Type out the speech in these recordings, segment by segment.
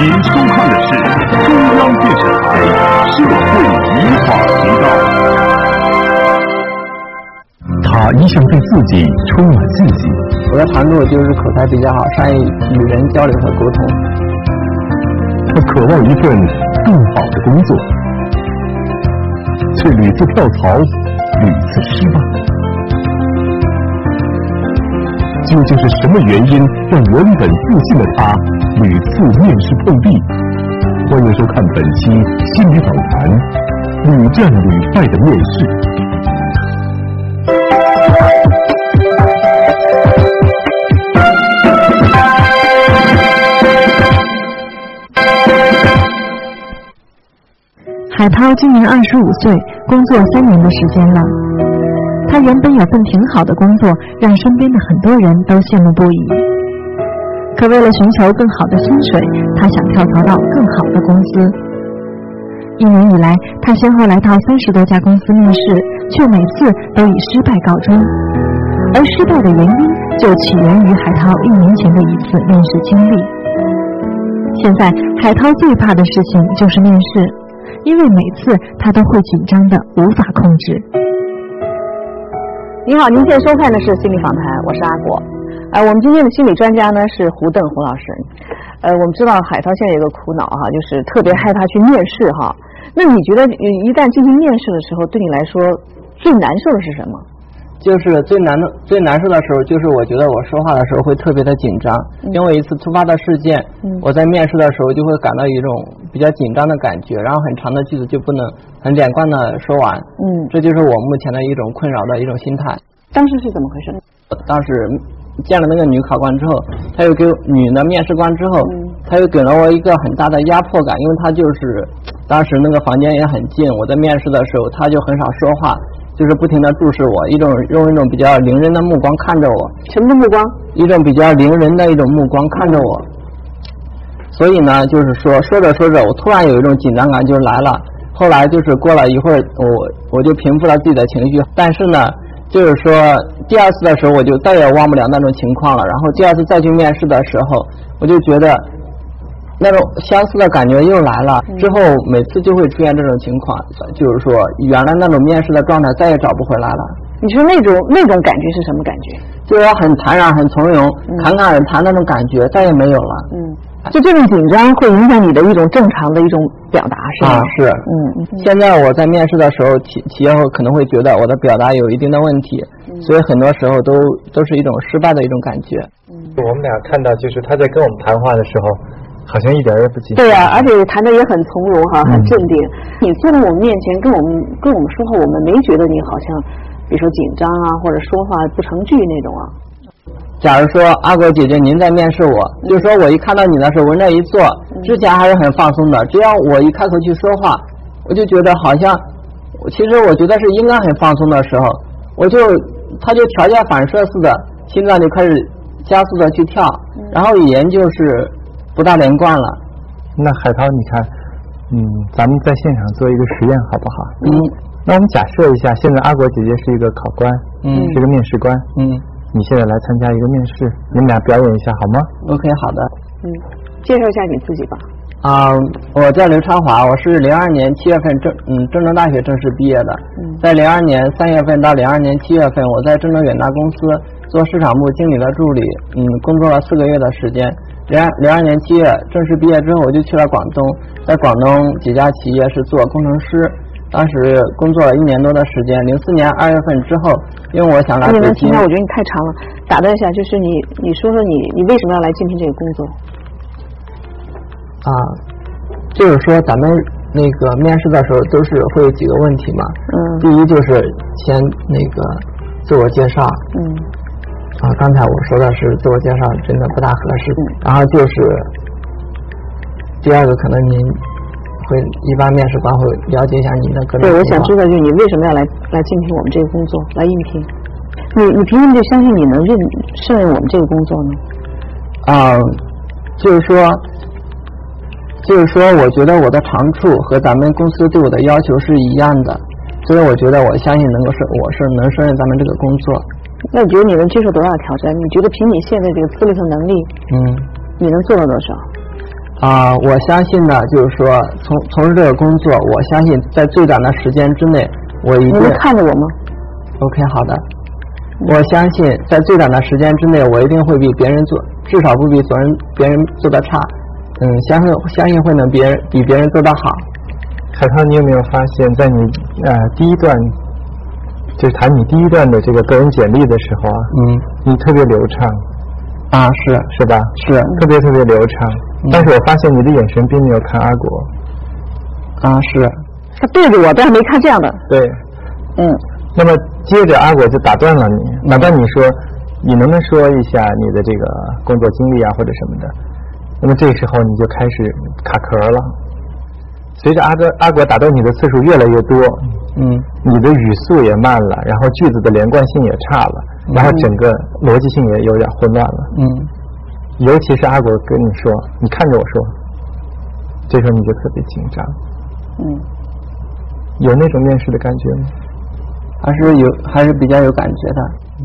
您收看的是中央电视台社会与法频道。他一向对自己充满自信。我的长处就是口才比较好，善于与人交流和沟通。他渴望一份更好的工作，却屡次跳槽，屡次失败。究竟是什么原因让原本自信的他屡次面试碰壁？欢迎收看本期心理访谈《屡战屡败的面试》。海涛今年二十五岁，工作三年的时间了。他原本有份挺好的工作，让身边的很多人都羡慕不已。可为了寻求更好的薪水，他想跳槽到更好的公司。一年以来，他先后来到三十多家公司面试，却每次都以失败告终。而失败的原因就起源于海涛一年前的一次面试经历。现在，海涛最怕的事情就是面试。因为每次他都会紧张的无法控制。您好，您现在收看的是心理访谈，我是阿果。呃，我们今天的心理专家呢是胡邓胡老师。呃，我们知道海涛现在有个苦恼哈，就是特别害怕去面试哈。那你觉得一旦进行面试的时候，对你来说最难受的是什么？就是最难的、最难受的时候，就是我觉得我说话的时候会特别的紧张，因为一次突发的事件，我在面试的时候就会感到一种比较紧张的感觉，然后很长的句子就不能很连贯的说完。嗯，这就是我目前的一种困扰的一种心态。当时是怎么回事？当时见了那个女考官之后，她又给女的面试官之后，她又给了我一个很大的压迫感，因为她就是当时那个房间也很近，我在面试的时候，她就很少说话。就是不停的注视我，一种用一种比较凌人的目光看着我。什么目光？一种比较凌人的一种目光看着我。所以呢，就是说说着说着，我突然有一种紧张感就来了。后来就是过了一会儿，我我就平复了自己的情绪。但是呢，就是说第二次的时候，我就再也忘不了那种情况了。然后第二次再去面试的时候，我就觉得。那种相似的感觉又来了，之后每次就会出现这种情况，就是说原来那种面试的状态再也找不回来了。你说那种那种感觉是什么感觉？就是很坦然、很从容、侃侃而谈那种感觉再也没有了。嗯，就这种紧张会影响你的一种正常的一种表达，是吗？啊，是。嗯，现在我在面试的时候，企企业后可能会觉得我的表达有一定的问题，所以很多时候都都是一种失败的一种感觉。嗯，我们俩看到就是他在跟我们谈话的时候。好像一点也不紧张。对呀，而且谈的也很从容哈，很镇定。你坐在我们面前跟我们跟我们说话，我们没觉得你好像，比如说紧张啊，或者说话不成句那种啊。假如说阿果姐姐您在面试我，就说我一看到你的时候，我那一坐，之前还是很放松的。只要我一开口去说话，我就觉得好像，其实我觉得是应该很放松的时候，我就他就条件反射似的，心脏就开始加速的去跳，然后语言就是。不大连贯了，那海涛，你看，嗯，咱们在现场做一个实验好不好？嗯，那我们假设一下，现在阿果姐姐是一个考官，嗯，是个面试官，嗯，你现在来参加一个面试，你们俩表演一下好吗？OK，好的。嗯，介绍一下你自己吧。啊，我叫刘昌华，我是零二年七月份正嗯郑州大学正式毕业的。嗯，在零二年三月份到零二年七月份，我在郑州远大公司做市场部经理的助理，嗯，工作了四个月的时间。零二零二年七月正式毕业之后，我就去了广东，在广东几家企业是做工程师，当时工作了一年多的时间。零四年二月份之后，因为我想来北京。我觉得你太长了，打断一下，就是你你说说你你为什么要来应聘这个工作？啊，就是说咱们那个面试的时候都是会有几个问题嘛。嗯。第一就是先那个自我介绍。嗯。啊，刚才我说的是自我介绍，真的不大合适。然后就是第二个，可能您会一般面试官会了解一下您的个人。对，我想知道，就是你为什么要来来应聘我们这个工作，来应聘？你你凭什么就相信你能任胜任我们这个工作呢？啊，就是说，就是说，我觉得我的长处和咱们公司对我的要求是一样的，所以我觉得我相信能够胜，我是能胜任咱们这个工作。那你觉得你能接受多少挑战？你觉得凭你现在这个资历和能力，嗯，你能做到多少？啊，我相信呢，就是说从从事这个工作，我相信在最短的时间之内，我一定。你能看着我吗？OK，好的。我相信在最短的时间之内，我一定会比别人做，至少不比别人别人做的差。嗯，相信相信会能别人比别人做的好。海涛，你有没有发现，在你呃第一段，就是谈你第一段的这个个人简历的时候啊，嗯，你特别流畅。啊，是是吧？是特别特别流畅。但是我发现你的眼神并没有看阿果。啊，是他对着我，但是没看这样的。对，嗯。那么接着阿果就打断了你，打断你说，你能不能说一下你的这个工作经历啊或者什么的？那么这时候你就开始卡壳了。随着阿哥阿果打断你的次数越来越多，嗯，你的语速也慢了，然后句子的连贯性也差了，然后整个逻辑性也有点混乱了。嗯，尤其是阿果跟你说，你看着我说，这时候你就特别紧张。嗯，有那种面试的感觉吗？还是有，还是比较有感觉的。嗯，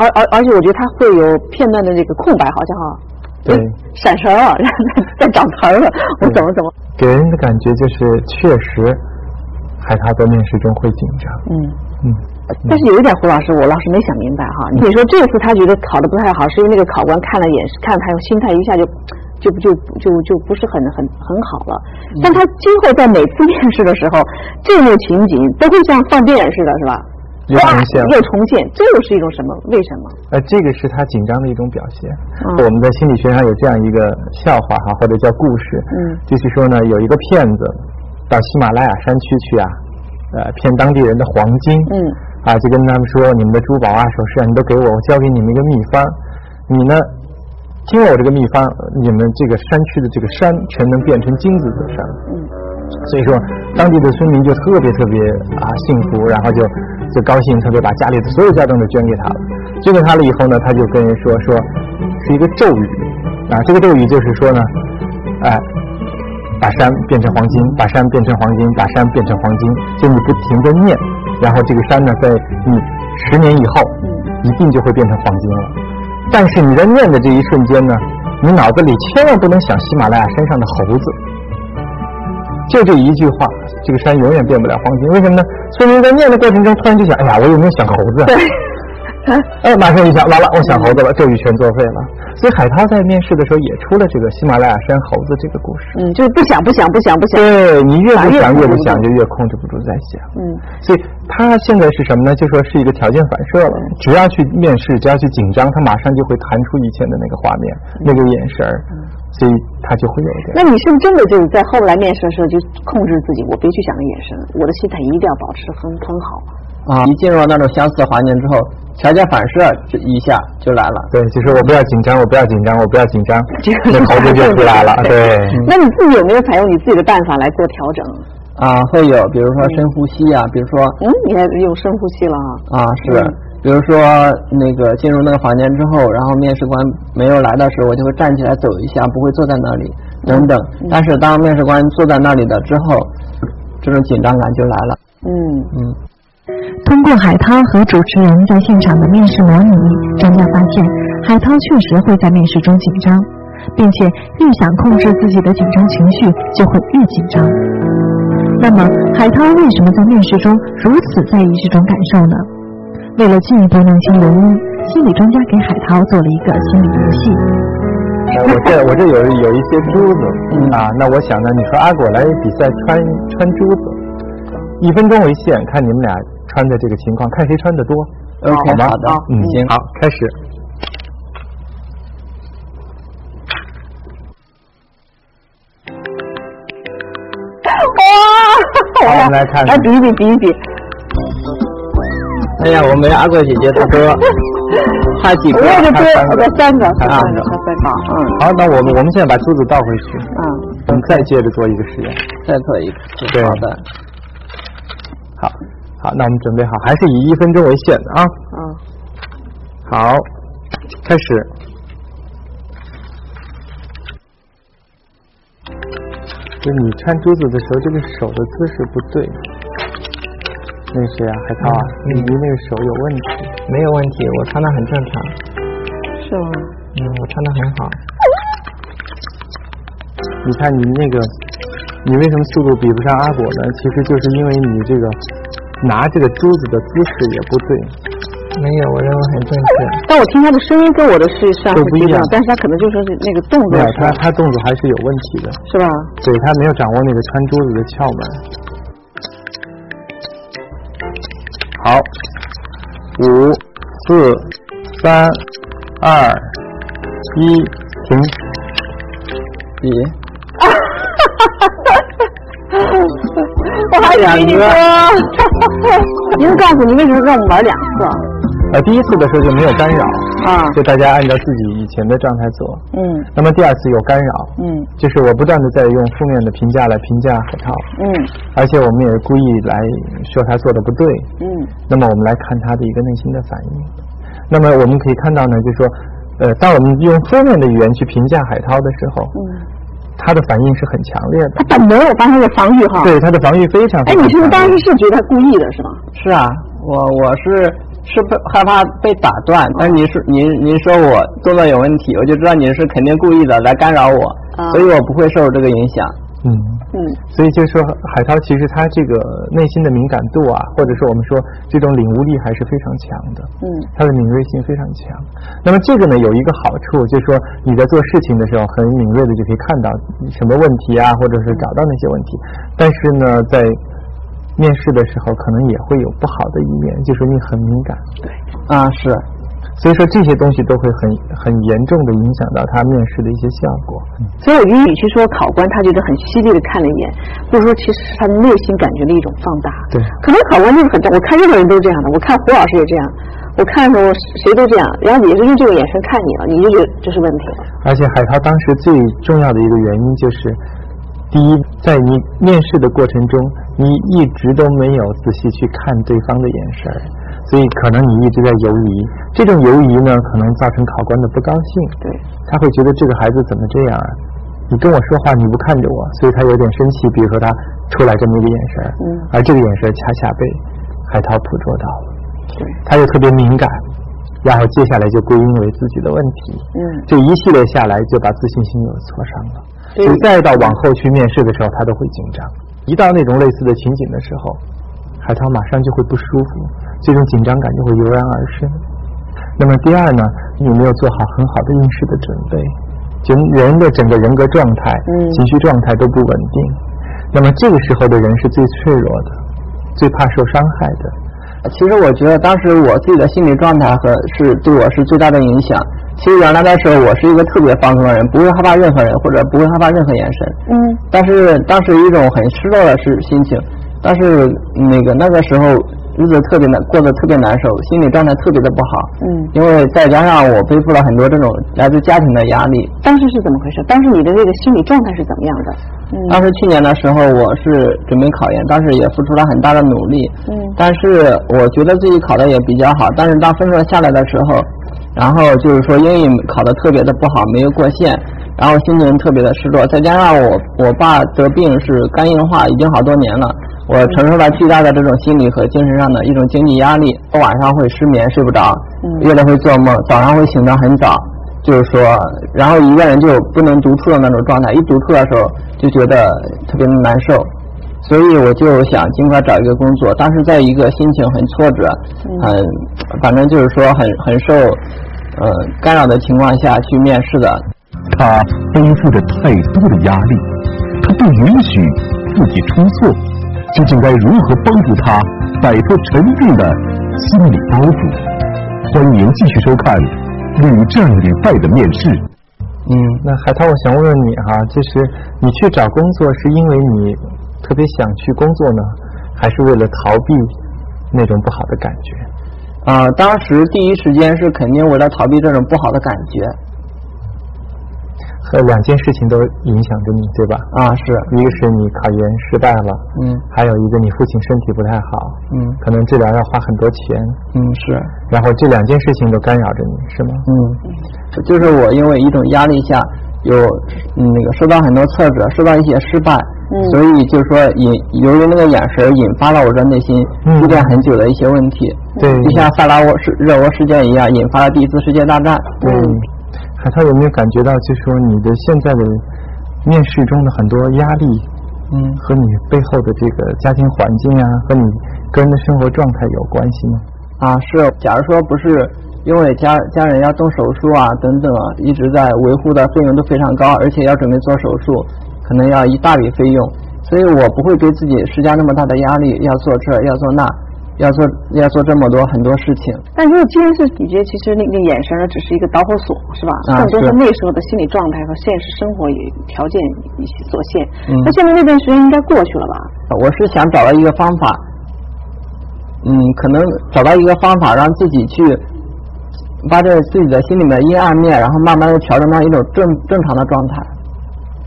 而而而且我觉得他会有片段的这个空白，好像哈，对，闪神了，在找词儿了，我怎么怎么？给人的感觉就是确实，海涛在面试中会紧张。嗯嗯，但是有一点，胡老师，我老是没想明白哈。你说这次他觉得考的不太好，是因为那个考官看了眼，看了他心态一下就。就就就就不是很很很好了，但他今后在每次面试的时候，这幕情景都会像放电影似的，是吧？又重现，又重现，这又是一种什么？为什么？呃，这个是他紧张的一种表现。我们在心理学上有这样一个笑话哈，或者叫故事，嗯，就是说呢，有一个骗子到喜马拉雅山区去啊，呃，骗当地人的黄金，嗯，啊，就跟他们说，你们的珠宝啊、首饰啊，你都给我，我教给你们一个秘方，你呢？听了我这个秘方，你们这个山区的这个山全能变成金子的山。嗯，所以说当地的村民就特别特别啊幸福，然后就就高兴，特别把家里的所有家当都捐给他了。捐给他了以后呢，他就跟人说说是一个咒语啊，这个咒语就是说呢，哎，把山变成黄金，把山变成黄金，把山变成黄金，就你不停的念，然后这个山呢，在你十年以后，一定就会变成黄金了。但是你在念的这一瞬间呢，你脑子里千万不能想喜马拉雅山上的猴子，就这一句话，这个山永远变不了黄金。为什么呢？村民在念的过程中，突然就想，哎呀，我有没有想猴子？对。哎，马上一想，完了，我想猴子了，咒语全作废了。所以海涛在面试的时候也出了这个喜马拉雅山猴子这个故事。嗯，就是不想不想不想不想。对你越不想越不想，就越控制不住在想。嗯，所以他现在是什么呢？就说是一个条件反射了。只要去面试，只要去紧张，他马上就会弹出以前的那个画面、那个眼神儿，所以他就会有一点。那你是不是真的就是在后来面试的时候就控制自己，我别去想那眼神，我的心态一定要保持很很好。啊！一进入那种相似的环境之后，条件反射就一下就来了。对，就是我不要紧张，我不要紧张，我不要紧张，那头就就出来了。对。那你自己有没有采用你自己的办法来做调整？啊，会有，比如说深呼吸啊，比如说，嗯，你还用深呼吸了啊？啊，是。比如说那个进入那个房间之后，然后面试官没有来的时候，我就会站起来走一下，不会坐在那里等等。但是当面试官坐在那里的之后，这种紧张感就来了。嗯嗯。通过海涛和主持人在现场的面试模拟，专家发现海涛确实会在面试中紧张，并且越想控制自己的紧张情绪，就会越紧张。那么，海涛为什么在面试中如此在意这种感受呢？为了进一步弄清原因，心理专家给海涛做了一个心理游戏。我这我这有有一些珠子啊，那我想呢，你和阿果来比赛穿穿珠子，一分钟为限，看你们俩。穿的这个情况，看谁穿的多，OK 好吗？好的，嗯，行，好，开始。哇！我们来看，来比一比，比一比。哎呀，我没阿贵姐姐她多，差几个？我三个，三个，三个。嗯。好，那我们我们现在把珠子倒回去。嗯。我们再接着做一个实验。再做一个。对。好的。好。好，那我们准备好，还是以一分钟为限的啊。嗯。好，开始。就你穿珠子的时候，这个手的姿势不对。那谁啊？海涛啊？你那个手有问题？没有问题，我穿的很正常。是吗？嗯，我穿的很好。你看你那个，你为什么速度比不上阿果呢？其实就是因为你这个拿这个珠子的姿势也不对。没有，我认为很正确。但我听他的声音跟我的是上不一样，但是他可能就说是那个动作，他他动作还是有问题的，是吧？对他没有掌握那个穿珠子的窍门。好，五、四、三、二、一，停。一。我还跟你说，您告诉你为什么让我们玩两次？呃，第一次的时候就没有干扰啊，就大家按照自己以前的状态做。嗯。那么第二次有干扰，嗯，就是我不断的在用负面的评价来评价海涛，嗯，而且我们也故意来说他做的不对，嗯。那么我们来看他的一个内心的反应。那么我们可以看到呢，就是说，呃，当我们用负面的语言去评价海涛的时候，嗯。他的反应是很强烈的，他本能，我发现他的防御哈。对，他的防御非常。哎，你是不是当时是觉得他故意的，是吗？是啊，我我是是被害怕被打断，但是您是您您说我动作有问题，我就知道您是肯定故意的来干扰我，所以我不会受这个影响。嗯嗯，所以就是说，海涛其实他这个内心的敏感度啊，或者说我们说这种领悟力还是非常强的。嗯，他的敏锐性非常强。那么这个呢，有一个好处，就是说你在做事情的时候很敏锐的就可以看到什么问题啊，或者是找到那些问题。但是呢，在面试的时候可能也会有不好的一面，就是你很敏感。对，啊是。所以说这些东西都会很很严重的影响到他面试的一些效果。所以我觉得，与其说考官他觉得很犀利的看了一眼，不如说其实是他的内心感觉的一种放大。对，可能考官就是很我看任何人都是这样的，我看胡老师也这样，我看的时候谁都这样，然后也是用这个眼神看你了，你就觉得这是问题了。而且海涛当时最重要的一个原因就是，第一，在你面试的过程中，你一直都没有仔细去看对方的眼神儿。所以可能你一直在犹疑，这种犹疑呢，可能造成考官的不高兴。对，他会觉得这个孩子怎么这样啊？你跟我说话你不看着我，所以他有点生气。比如说他出来这么一个眼神，嗯，而这个眼神恰恰被海涛捕捉到了。对，他又特别敏感，然后接下来就归因为自己的问题。嗯，这一系列下来就把自信心又挫伤了。所以再到往后去面试的时候，他都会紧张。一到那种类似的情景的时候，海涛马上就会不舒服。这种紧张感就会油然而生。那么第二呢，你没有做好很好的应试的准备，人人的整个人格状态、情绪状态都不稳定。那么这个时候的人是最脆弱的，最怕受伤害的。其实我觉得当时我自己的心理状态和是对我是最大的影响。其实原来的时候我是一个特别放松的人，不会害怕任何人或者不会害怕任何眼神。嗯。但是当时一种很失落的是心情，但是那个那个时候。日子特别难，过得特别难受，心理状态特别的不好。嗯，因为再加上我背负了很多这种来自家庭的压力。当时是怎么回事？当时你的这个心理状态是怎么样的？嗯，当时去年的时候，我是准备考研，当时也付出了很大的努力。嗯，但是我觉得自己考的也比较好，但是当分数下来的时候，然后就是说英语考的特别的不好，没有过线，然后心情特别的失落。再加上我我爸得病是肝硬化，已经好多年了。我承受了巨大的这种心理和精神上的一种经济压力，我晚上会失眠睡不着，夜里会做梦，早上会醒得很早，就是说，然后一个人就不能独处的那种状态，一独处的时候就觉得特别难受，所以我就想尽快找一个工作。当时在一个心情很挫折，很，反正就是说很很受，呃干扰的情况下去面试的。他背负着太多的压力，他不允许自己出错。究竟该如何帮助他摆脱沉重的心理包袱？欢迎继续收看屡战屡败的面试。嗯，那海涛，我想问问你哈，就是你去找工作是因为你特别想去工作呢，还是为了逃避那种不好的感觉？啊，当时第一时间是肯定为了逃避这种不好的感觉。呃，两件事情都影响着你，对吧？啊，是一个是你考研失败了，嗯，还有一个你父亲身体不太好，嗯，可能治疗要花很多钱，嗯，是。然后这两件事情都干扰着你，是吗？嗯，就是我因为一种压力下，有那个受到很多挫折，受到一些失败，嗯，所以就是说引由于那个眼神引发了我的内心积淀很久的一些问题，对，就像萨拉沃事热窝事件一样，引发了第一次世界大战，对。海涛有没有感觉到，就是说你的现在的面试中的很多压力，嗯，和你背后的这个家庭环境啊，和你个人的生活状态有关系吗？啊，是。假如说不是因为家家人要动手术啊等等，一直在维护的费用都非常高，而且要准备做手术，可能要一大笔费用，所以我不会给自己施加那么大的压力，要做这要做那。要做要做这么多很多事情，但如果既然是你觉得其实那个眼神呢，只是一个导火索，是吧？更多是那时候的心理状态和现实生活也条件所限。那现在那段时间应该过去了吧？我是想找到一个方法，嗯，可能找到一个方法，让自己去把这自己的心里面阴暗面，然后慢慢的调整到一种正正常的状态。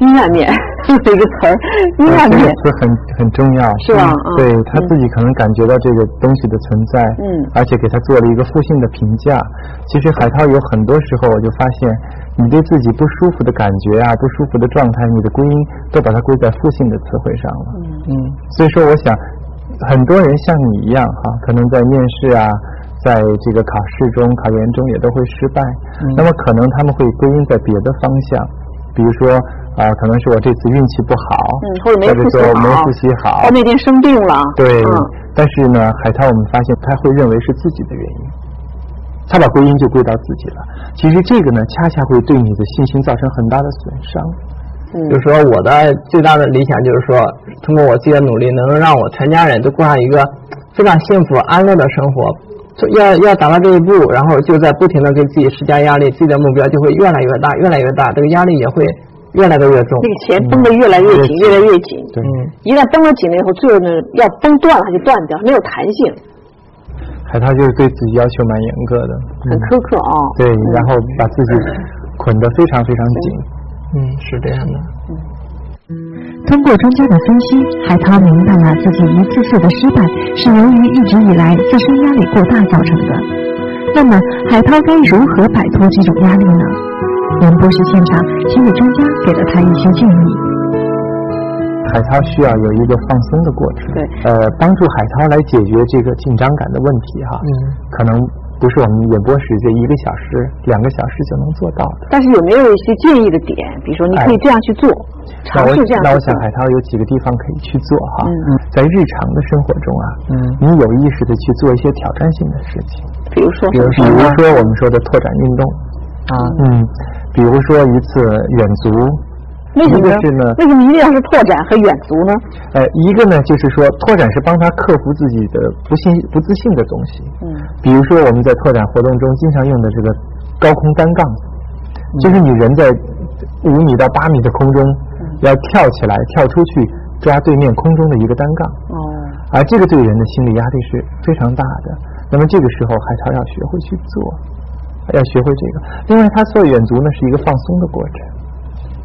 阴暗面这 一个词儿，阴暗面词很很重要，是吧？对他自己可能感觉到这个东西的存在，嗯，而且给他做了一个负性的评价。其实海涛有很多时候，我就发现你对自己不舒服的感觉啊，不舒服的状态，你的归因都把它归在负性的词汇上了。嗯，所以说，我想很多人像你一样哈，可能在面试啊，在这个考试中、考研中也都会失败。那么可能他们会归因在别的方向，比如说。啊，可能是我这次运气不好，嗯，或者没复习好，没复习好，或那天生病了。对，但是呢，海涛，我们发现他会认为是自己的原因，他把归因就归到自己了。其实这个呢，恰恰会对你的信心造成很大的损伤。嗯，就是说，我的最大的理想就是说，通过我自己的努力，能让我全家人都过上一个非常幸福安乐的生活。要要达到这一步，然后就在不停的给自己施加压力，自己的目标就会越来越大，越来越大，这个压力也会。越来越重，那个钱绷得越来越紧，越来越紧。对，一旦绷了紧了以后，最后呢，要绷断了它就断掉，没有弹性。海涛就是对自己要求蛮严格的，很苛刻啊。对，然后把自己捆得非常非常紧。嗯，是这样的。通过专家的分析，海涛明白了自己一次次的失败是由于一直以来自身压力过大造成的。那么，海涛该如何摆脱这种压力呢？演播室现场，心理专家给了他一些建议。海涛需要有一个放松的过程，对，呃，帮助海涛来解决这个紧张感的问题哈。嗯，可能不是我们演播室这一个小时、两个小时就能做到的。但是有没有一些建议的点？比如说，你可以这样去做，尝试这样。那我想海涛有几个地方可以去做哈。嗯嗯，在日常的生活中啊，嗯，你有意识的去做一些挑战性的事情，比如说，比如比如说我们说的拓展运动啊，嗯。比如说一次远足，为什么是呢？为什么一定要是拓展和远足呢？呃，一个呢就是说拓展是帮他克服自己的不信不自信的东西。嗯。比如说我们在拓展活动中经常用的这个高空单杠，就是你人在五米到八米的空中，要跳起来跳出去抓对面空中的一个单杠。哦。而这个对人的心理压力是非常大的。那么这个时候海涛要学会去做。要学会这个。另外，他做远足呢是一个放松的过程。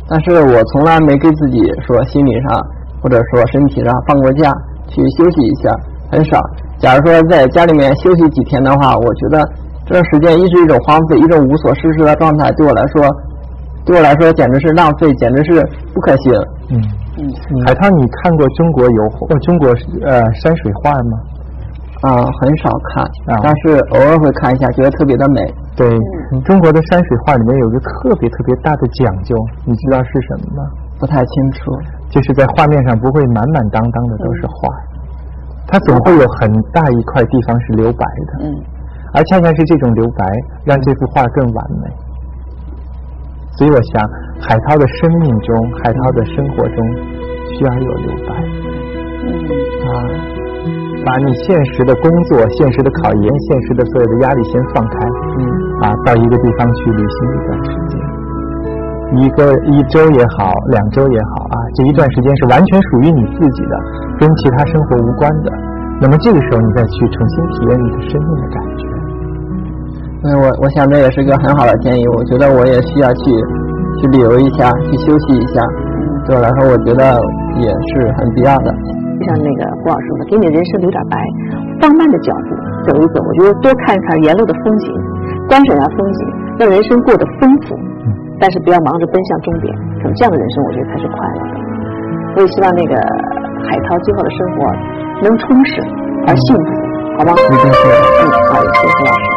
但是我从来没给自己说心理上或者说身体上放过假去休息一下，很少。假如说在家里面休息几天的话，我觉得这段时间一直一种荒废，一种无所事事的状态，对我来说，对我来说简直是浪费，简直是不可行。嗯嗯。海涛，你看过中国油画中国呃山水画吗？啊，很少看，但是偶尔会看一下，觉得特别的美。对，中国的山水画里面有个特别特别大的讲究，你知道是什么吗？不太清楚。就是在画面上不会满满当当的都是画，它总会有很大一块地方是留白的。嗯。而恰恰是这种留白，让这幅画更完美。所以我想，海涛的生命中，海涛的生活中，需要有留白。嗯。啊。把你现实的工作、现实的考研、现实的所有的压力先放开，嗯，啊，到一个地方去旅行一段时间，一个一周也好，两周也好啊，这一段时间是完全属于你自己的，跟其他生活无关的。那么这个时候你再去重新体验你的生命的感觉。嗯，我我想这也是个很好的建议。我觉得我也需要去去旅游一下，去休息一下。对我来说，我觉得也是很必要的。就像那个郭老师说的，给你人生留点白，放慢的脚步走一走。我觉得多看一看沿路的风景，观赏一下风景，让人生过得丰富。但是不要忙着奔向终点，可能这样的人生，我觉得才是快乐的。我也希望那个海涛今后的生活能充实而幸福，好吗？嗯，好，谢谢胡老师。